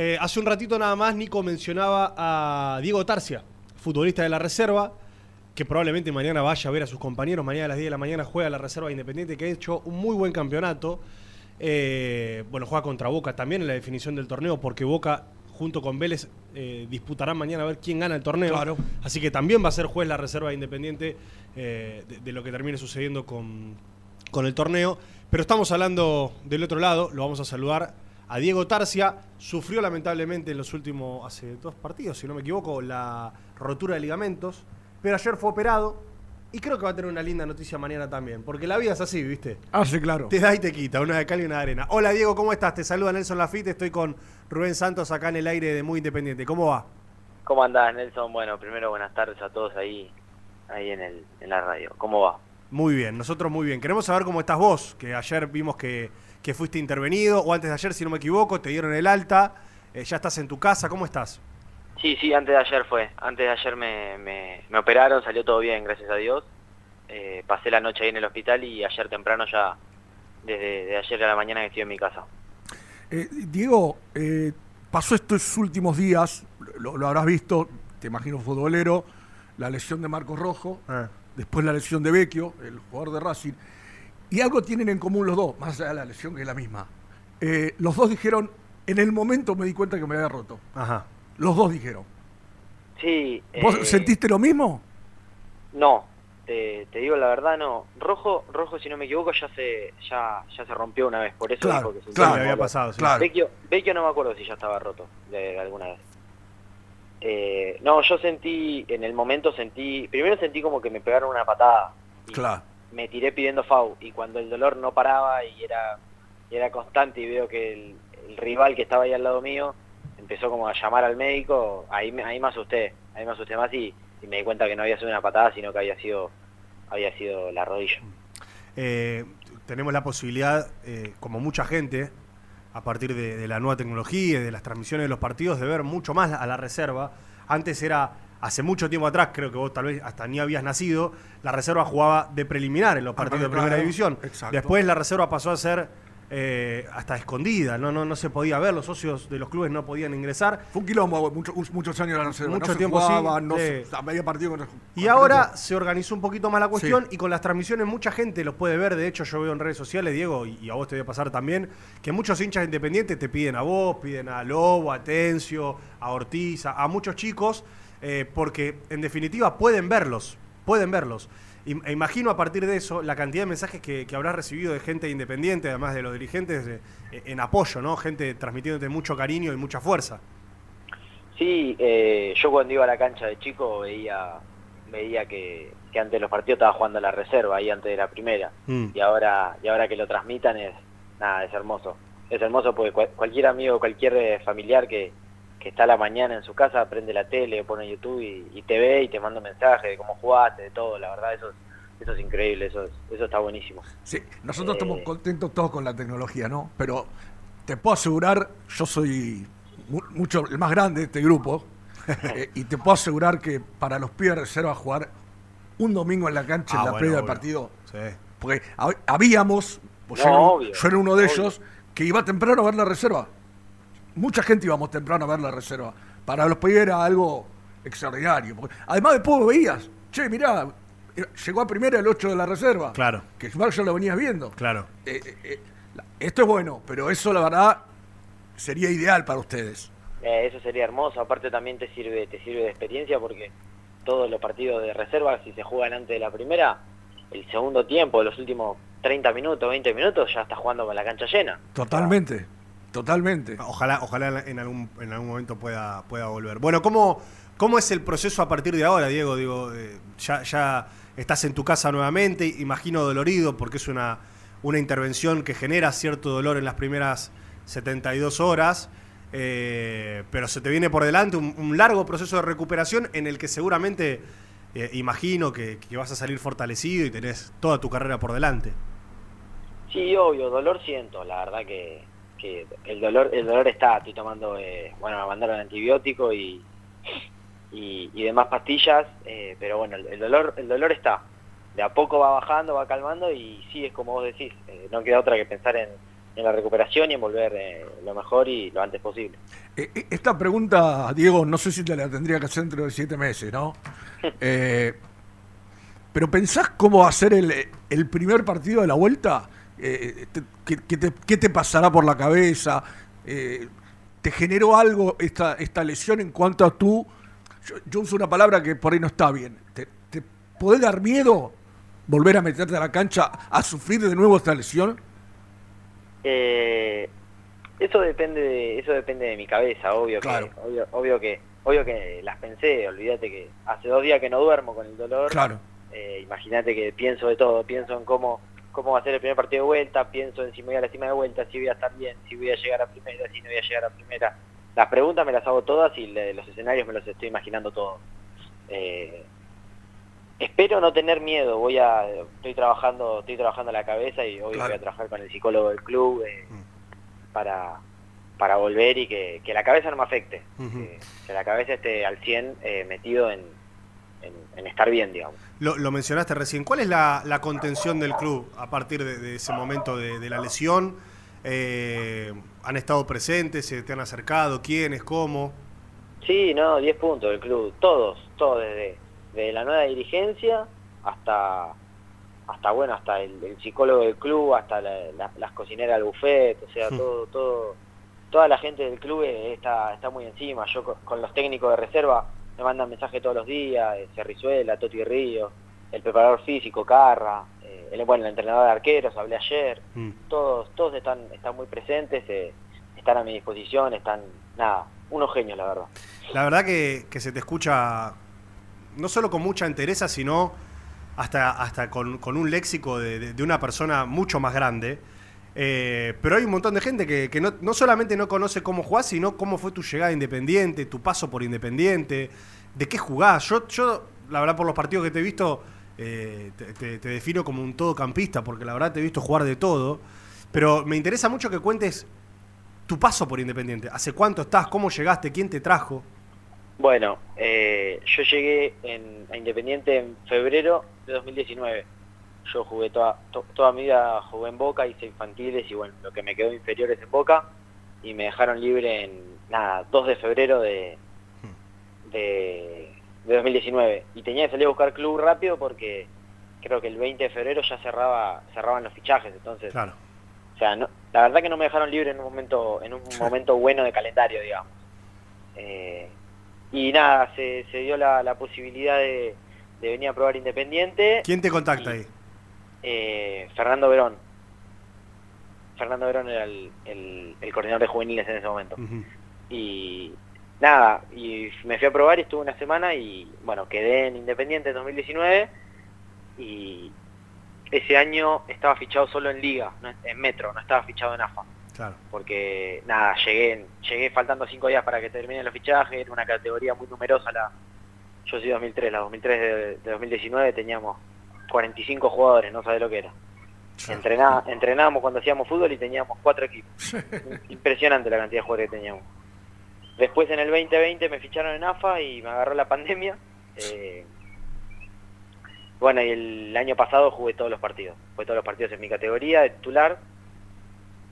Eh, hace un ratito nada más Nico mencionaba a Diego Tarcia, futbolista de la reserva, que probablemente mañana vaya a ver a sus compañeros. Mañana a las 10 de la mañana juega la reserva Independiente, que ha hecho un muy buen campeonato. Eh, bueno, juega contra Boca también en la definición del torneo, porque Boca junto con Vélez eh, disputarán mañana a ver quién gana el torneo. Claro. Así que también va a ser juez la reserva de Independiente eh, de, de lo que termine sucediendo con, con el torneo. Pero estamos hablando del otro lado, lo vamos a saludar a Diego Tarcia. Sufrió lamentablemente en los últimos, hace dos partidos, si no me equivoco, la rotura de ligamentos. Pero ayer fue operado y creo que va a tener una linda noticia mañana también. Porque la vida es así, ¿viste? Ah, sí, claro. Te da y te quita, una de cal y una de arena. Hola Diego, ¿cómo estás? Te saluda Nelson Lafitte, estoy con Rubén Santos acá en el aire de Muy Independiente. ¿Cómo va? ¿Cómo andás, Nelson? Bueno, primero buenas tardes a todos ahí, ahí en, el, en la radio. ¿Cómo va? Muy bien, nosotros muy bien. Queremos saber cómo estás vos, que ayer vimos que, que fuiste intervenido, o antes de ayer, si no me equivoco, te dieron el alta, eh, ya estás en tu casa, ¿cómo estás? Sí, sí, antes de ayer fue. Antes de ayer me, me, me operaron, salió todo bien, gracias a Dios. Eh, pasé la noche ahí en el hospital y ayer temprano ya, desde de ayer a la mañana que estoy en mi casa. Eh, Diego, eh, pasó estos últimos días, lo, lo habrás visto, te imagino futbolero, la lesión de Marcos Rojo, Ah. después la lesión de Vecchio, el jugador de Racing, y algo tienen en común los dos, más allá de la lesión que es la misma. Eh, los dos dijeron, en el momento me di cuenta que me había roto. Ajá. Los dos dijeron. Sí. ¿Vos eh, sentiste lo mismo? No, te, te digo la verdad, no. Rojo, rojo si no me equivoco, ya se ya, ya se rompió una vez, por eso Claro, dijo que sentía claro. había pasado, sí. Claro. Vecchio, Vecchio no me acuerdo si ya estaba roto de, de alguna vez. Eh, no, yo sentí, en el momento sentí, primero sentí como que me pegaron una patada. Y Claro. Me tiré pidiendo FAU y cuando el dolor no paraba y era, y era constante y veo que el, rival que estaba ahí al lado mío empezó como a llamar al médico, ahí me, ahí me asusté, ahí me asusté más y, y me di cuenta que no había sido una patada, sino que había sido, había sido la rodilla. Eh, tenemos la posibilidad, eh, como mucha gente, a partir de, de la nueva tecnología y de las transmisiones de los partidos, de ver mucho más a la reserva. Antes era, hace mucho tiempo atrás, creo que vos tal vez hasta ni habías nacido, la reserva jugaba de preliminar en los partidos de claro, primera división. exacto. Después la reserva pasó a ser eh, hasta escondida, no, no, no se podía ver, los socios de los clubes no podían ingresar. Fue un quilombo mucho- muchos años la reserva. Mucho no se tiempo, sí, no se, a media partido con Y ahora se organizó un poquito más la cuestión y con las transmisiones mucha gente los puede ver. De hecho, yo veo en redes sociales, Diego, y y a vos te voy a pasar también, que muchos hinchas independientes te piden a vos, piden a Lobo, a Tencio, a Ortiz, a, a muchos chicos, eh, porque en definitiva pueden verlos, pueden verlos. E imagino a partir de eso la cantidad de mensajes que, que habrás recibido de gente independiente, además de los dirigentes, de- en apoyo, ¿no? Gente transmitiéndote mucho cariño y mucha fuerza. Sí, eh, yo cuando iba a la cancha de chico veía veía que, que antes de los partidos estaba jugando a la reserva, ahí antes de la primera. Mm. Y ahora y ahora que lo transmitan es nada, es hermoso. Es hermoso porque cual- cualquier amigo, cualquier eh, familiar que, que está a la mañana en su casa, prende la tele, pone YouTube y, y te ve y te manda un mensaje de cómo jugaste, de todo. La verdad, eso es, eso es increíble, eso, es- eso está buenísimo. Sí, nosotros Eh, estamos contentos todos con la tecnología, ¿no? Pero te puedo asegurar, yo soy mu- mucho el más grande de este grupo, eh, y te puedo asegurar que para los pibes de reserva jugar un domingo en la cancha Ah, en la bueno, previa del partido, Sí. porque hab- habíamos, pues No, yo, era un- obvio, yo era uno de obvio. ellos, que iba temprano a ver la reserva. Mucha gente íbamos temprano a ver la reserva. Para los pibes era algo extraordinario. porque además después veías, che, mirá, eh, llegó a primera el 8 de la reserva. Claro. Que ya lo venías viendo. Claro. Eh, eh, eh, esto es bueno, pero eso la verdad sería ideal para ustedes. Eh, eso sería hermoso, aparte también te sirve, te sirve de experiencia porque todos los partidos de reserva, si se juegan antes de la primera, el segundo tiempo, los últimos 30 minutos, 20 minutos, ya estás jugando con la cancha llena. Totalmente, totalmente. Ojalá, ojalá en algún, en algún momento pueda, pueda volver. Bueno, ¿cómo, ¿cómo es el proceso a partir de ahora, Diego? Digo, eh, ya, ya estás en tu casa nuevamente, imagino dolorido, porque es una, una intervención que genera cierto dolor en las primeras 72 horas. eh, pero se te viene por delante un, un largo proceso de recuperación en el que seguramente eh, imagino que, que vas a salir fortalecido y tenés toda tu carrera por delante. Sí, obvio, dolor siento, la verdad que, que el dolor el dolor está, estoy tomando, eh, bueno, me mandaron antibiótico y, y, y demás pastillas, eh, pero bueno, el, el dolor el dolor está. De a poco va bajando, va calmando y sí, es como vos decís, eh, no queda otra que pensar en, en la recuperación y en volver eh, lo mejor y lo antes posible. Esta pregunta, Diego, no sé si te la tendría que hacer dentro de siete meses, ¿no? pero pensás cómo va a ser el, primer partido de la vuelta? ¿Qué, te, pasará por la cabeza? ¿Te generó algo esta, esta lesión en cuanto a tú? Yo, uso una palabra que por ahí no está bien. ¿Te, te puede dar miedo volver a meterte a la cancha a sufrir de nuevo esta lesión? Eh, eso depende de, eso depende de mi cabeza, obvio que, obvio, que, obvio que las pensé, olvídate que hace dos días que no duermo con el dolor. Claro. Eh, Imagínate que pienso de todo, pienso en cómo, cómo va a ser el primer partido de vuelta, pienso en si me voy a la cima de vuelta, si voy a estar bien, si voy a llegar a primera, si no voy a llegar a primera. Las preguntas me las hago todas y los escenarios me los estoy imaginando todos. Eh, espero no tener miedo voy a estoy trabajando estoy trabajando la cabeza y hoy voy a trabajar con el psicólogo del club eh, mm. para para volver y que, la cabeza no me afecte que, la cabeza esté al 100 eh, metido en, en, estar bien digamos. Lo, mencionaste recién. ¿cuál es la, la, contención del club a partir de, ese momento de, la lesión eh, han estado presentes se te han acercado quiénes cómo sí no 10 puntos del club. Todos todos desde de la nueva dirigencia hasta hasta bueno hasta el, psicólogo del club hasta las cocineras del buffet o sea hmm. todo todo toda la gente del club está está muy encima. Yo con, los técnicos de reserva me mandan mensajes todos los días eh, Cerrizuela Toti Río el preparador físico Carra eh, el bueno el entrenador de arqueros hablé ayer hmm. todos todos están están muy presentes eh, están a mi disposición están nada unos genios la verdad la verdad que, que se te escucha no solo con mucha entereza, sino hasta, hasta con, un léxico de, una persona mucho más grande. Eh, pero hay un montón de gente que, no, solamente no conoce cómo jugás, sino cómo fue tu llegada a Independiente, tu paso por Independiente, de qué jugás. Yo, yo la verdad, por los partidos que te he visto, eh, te, defino como un todocampista, porque la verdad te he visto jugar de todo. Pero me interesa mucho que cuentes tu paso por Independiente. ¿Hace cuánto estás? ¿Cómo llegaste? ¿Quién te trajo? Bueno, eh, yo llegué a Independiente en febrero de 2019. Yo jugué toda, toda mi vida, jugué en Boca, hice infantiles y bueno, lo que me quedó inferior es en Boca y me dejaron libre en, nada, 2 de febrero de, de, 2019. Y tenía que salir a buscar club rápido porque creo que el 20 de febrero ya cerraba cerraban los fichajes, entonces... Claro. O sea, no, la verdad que no me dejaron libre en un momento en un momento bueno de calendario, digamos. Eh, y nada, se, se dio la, la posibilidad de, de, venir a probar Independiente. ¿Quién te contacta ahí? Eh, Fernando Verón. Fernando Verón era el, el, coordinador de juveniles en ese momento. Y nada, y me fui a probar y estuve una semana y bueno, quedé en Independiente en 2019 y ese año estaba fichado solo en Liga, en Metro, no estaba fichado en AFA. Porque, nada, llegué llegué faltando cinco días para que terminen los fichajes, era una categoría muy numerosa. la Yo soy 2003, la 2003 de, 2019 teníamos 45 jugadores, no sabés lo que era. entrenábamos cuando hacíamos fútbol y teníamos cuatro equipos. Impresionante la cantidad de jugadores que teníamos. Después en el 2020 me ficharon en AFA y me agarró la pandemia. Eh, bueno, y el año pasado jugué todos los partidos. Jugué todos los partidos en mi categoría de titular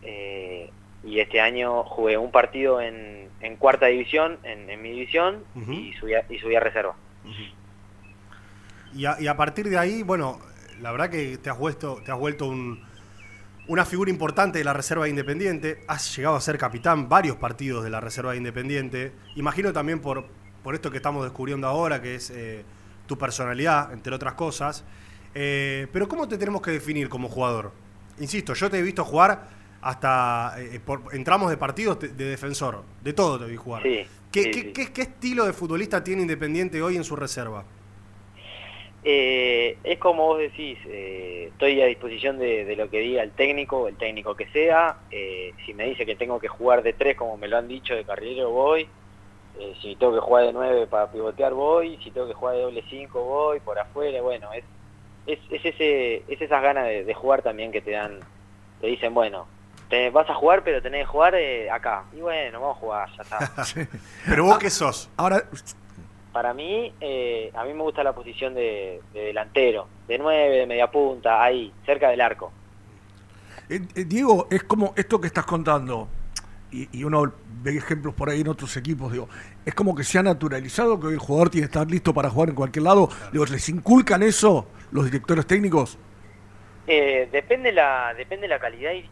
eh, y este año jugué un partido en, cuarta división, en, mi división, y, subí a, y subí a reserva. Y, a, partir de ahí, bueno, la verdad que te has vuelto, te has vuelto una figura importante de la Reserva Independiente. Has llegado a ser capitán varios partidos de la Reserva Independiente. Imagino también por, por esto que estamos descubriendo ahora, que es eh, tu personalidad, entre otras cosas. Eh, pero ¿cómo te tenemos que definir como jugador? Insisto, yo te he visto jugar hasta eh, entramos de partidos de, defensor, de todo te vi jugar. ¿Qué, qué, estilo de futbolista tiene Independiente hoy en su reserva? Eh, es como vos decís, eh, estoy a disposición de, lo que diga el técnico, el técnico que sea. si me dice que tengo que jugar de tres, como me lo han dicho, de carrilero voy. si tengo que jugar de nueve para pivotear, voy. Si tengo que jugar de doble cinco, voy. Por afuera, bueno, es, es, ese, es esas ganas de, de jugar también que te dan, te dicen, bueno, te vas a jugar, pero tenés que jugar eh, acá. Y bueno, vamos a jugar, ya está. pero vos qué sos? Ahora, para mí, eh, a mí me gusta la posición de, delantero, de nueve, de media punta, ahí, cerca del arco. Eh, eh, Diego, es como esto que estás contando, y, y uno ve ejemplos por ahí en otros equipos, digo, es como que se ha naturalizado que hoy el jugador tiene que estar listo para jugar en cualquier lado. Digo, ¿les inculcan eso los directores técnicos? Eh, depende la depende la calidad y,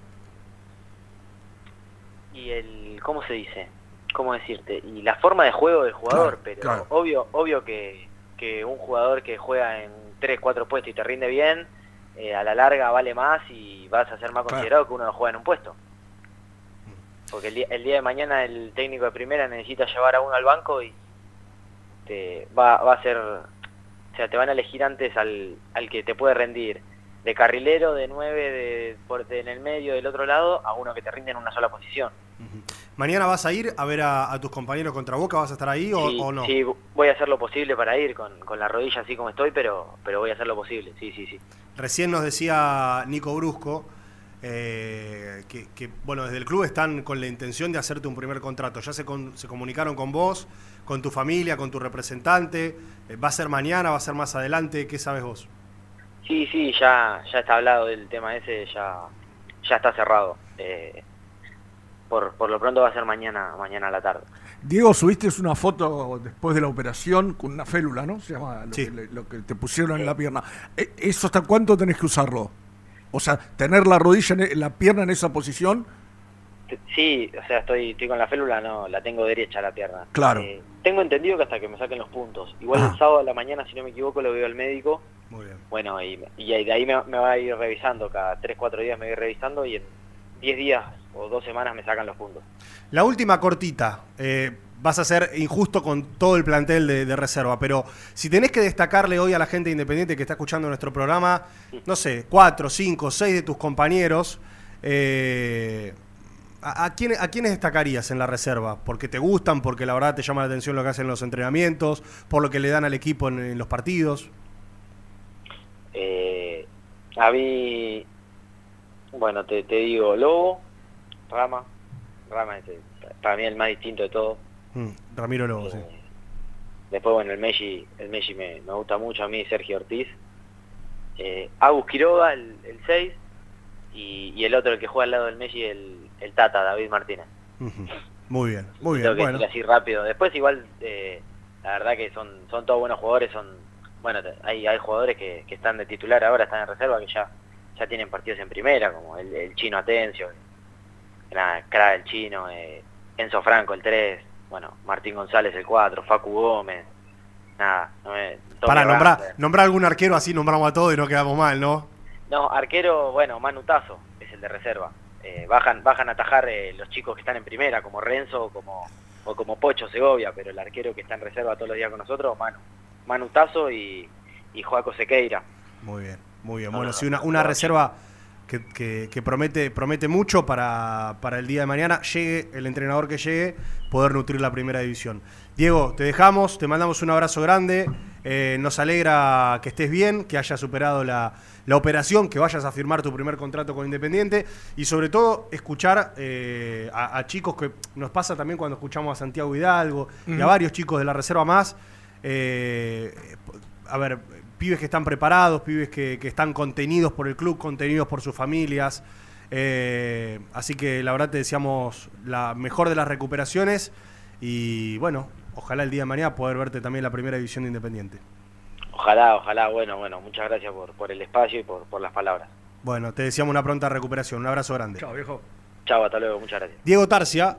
y el cómo se dice cómo decirte y la forma de juego del jugador Claro, pero claro. obvio obvio que, que un jugador que juega en 3, 4 puestos y te rinde bien eh, a la larga vale más y vas a ser más Claro. considerado que uno que juega en un puesto porque el día, el día de mañana el técnico de primera necesita llevar a uno al banco y te va, va a ser o sea te van a elegir antes al, al que te puede rendir de carrilero, de 9, de, por, de en el medio, del otro lado, a uno que te rinde en una sola posición. ¿Mañana vas a ir a ver a, a tus compañeros contra Boca? ¿Vas a estar ahí o, sí, o no? sí, voy a hacer lo posible para ir con, con la rodilla así como estoy, pero, pero voy a hacer lo posible, sí, sí, sí. Recién nos decía Nico Brusco eh, que, que, bueno, desde el club están con la intención de hacerte un primer contrato. ¿Ya se, con- se comunicaron con vos, con tu familia, con tu representante? Eh, ¿Va a ser mañana, va a ser más adelante? ¿Qué sabes vos? Sí, sí, ya, ya está hablado del tema ese, ya, ya está cerrado. Eh, por, por lo pronto va a ser mañana, mañana a la tarde. Diego, subiste una foto después de la operación con una félula, ¿no? Se llama lo, Sí. que, le- lo que te pusieron en la pierna. Eh, ¿Eso hasta cuánto tenés que usarlo? O sea, tener la rodilla, en e- la pierna en esa posición. Sí, o sea, estoy, estoy con la félula, no, la tengo derecha la pierna. Claro. Eh, tengo entendido que hasta que me saquen los puntos. Igual Ah. el sábado a la mañana, si no me equivoco, lo veo al médico. Muy bien. Bueno, y, y de ahí me, me va a ir revisando, cada 3, 4 días me voy revisando y en 10 días o 2 semanas me sacan los puntos. La última cortita. eh, vas a ser injusto con todo el plantel de, de reserva, pero si tenés que destacarle hoy a la gente independiente que está escuchando nuestro programa, no sé, cuatro, cinco, seis de tus compañeros, eh, ¿a, a, quién- ¿a quiénes destacarías en la reserva? ¿Porque te gustan? ¿Porque la verdad te llama la atención lo que hacen en los entrenamientos? ¿Por lo que le dan al equipo en, en los partidos? Eh, a mí, bueno, te, te digo, Lobo, Rama, Rama es el- para mí el más distinto de todo. Mm, Ramiro Lobo, sí. Eh, Después, bueno, el Messi, el Messi me, me gusta mucho a mí, Sergio Ortiz. Eh, Agus Quiroga, el 6, y, y el otro, el que juega al lado del Messi, el, el Tata, David Martínez. Muy bien, muy Tengo bien. que Bueno, decir así rápido. Después igual, eh, la verdad que son son todos buenos jugadores, son bueno, hay hay jugadores que, que están de titular ahora, están en reserva, que ya ya tienen partidos en primera, como el, el chino Atencio, la cara del chino, eh, Enzo Franco el 3, bueno, Martín González el 4, Facu Gómez, nada, no me, Tommy para nombrar, nombrar algún arquero así nombramos a todos y no quedamos mal, ¿no? No, arquero, bueno, Manu Tazo es el de reserva. Eh, bajan bajan a atajar eh, los chicos que están en primera, como Renzo o como, o como Pocho Segovia, pero el arquero que está en reserva todos los días con nosotros, Manu. Manu Tazo y, y Joaco Sequeira. Muy bien, muy bien. No, Bueno, no, sí, una, una no. reserva que, que- que promete, promete mucho para, para el día de mañana. Llegue el entrenador que llegue, poder nutrir la primera división. Diego, te dejamos, te mandamos un abrazo grande. eh, nos alegra que estés bien, que hayas superado la, la operación, que vayas a firmar tu primer contrato con Independiente y sobre todo escuchar eh, a, a chicos que nos pasa también cuando escuchamos a Santiago Hidalgo y a varios chicos de la reserva más. eh, a ver, pibes que están preparados, pibes que, que están contenidos por el club, contenidos por sus familias. eh, así que la verdad te deseamos la mejor de las recuperaciones y bueno, ojalá el día de mañana poder verte también en la primera división de Independiente. Ojalá, ojalá, bueno, bueno, muchas gracias por, por el espacio y por, por las palabras. Bueno, te deseamos una pronta recuperación. Un abrazo grande. Chao, viejo. Chao, hasta luego, muchas gracias. Diego Tarcia.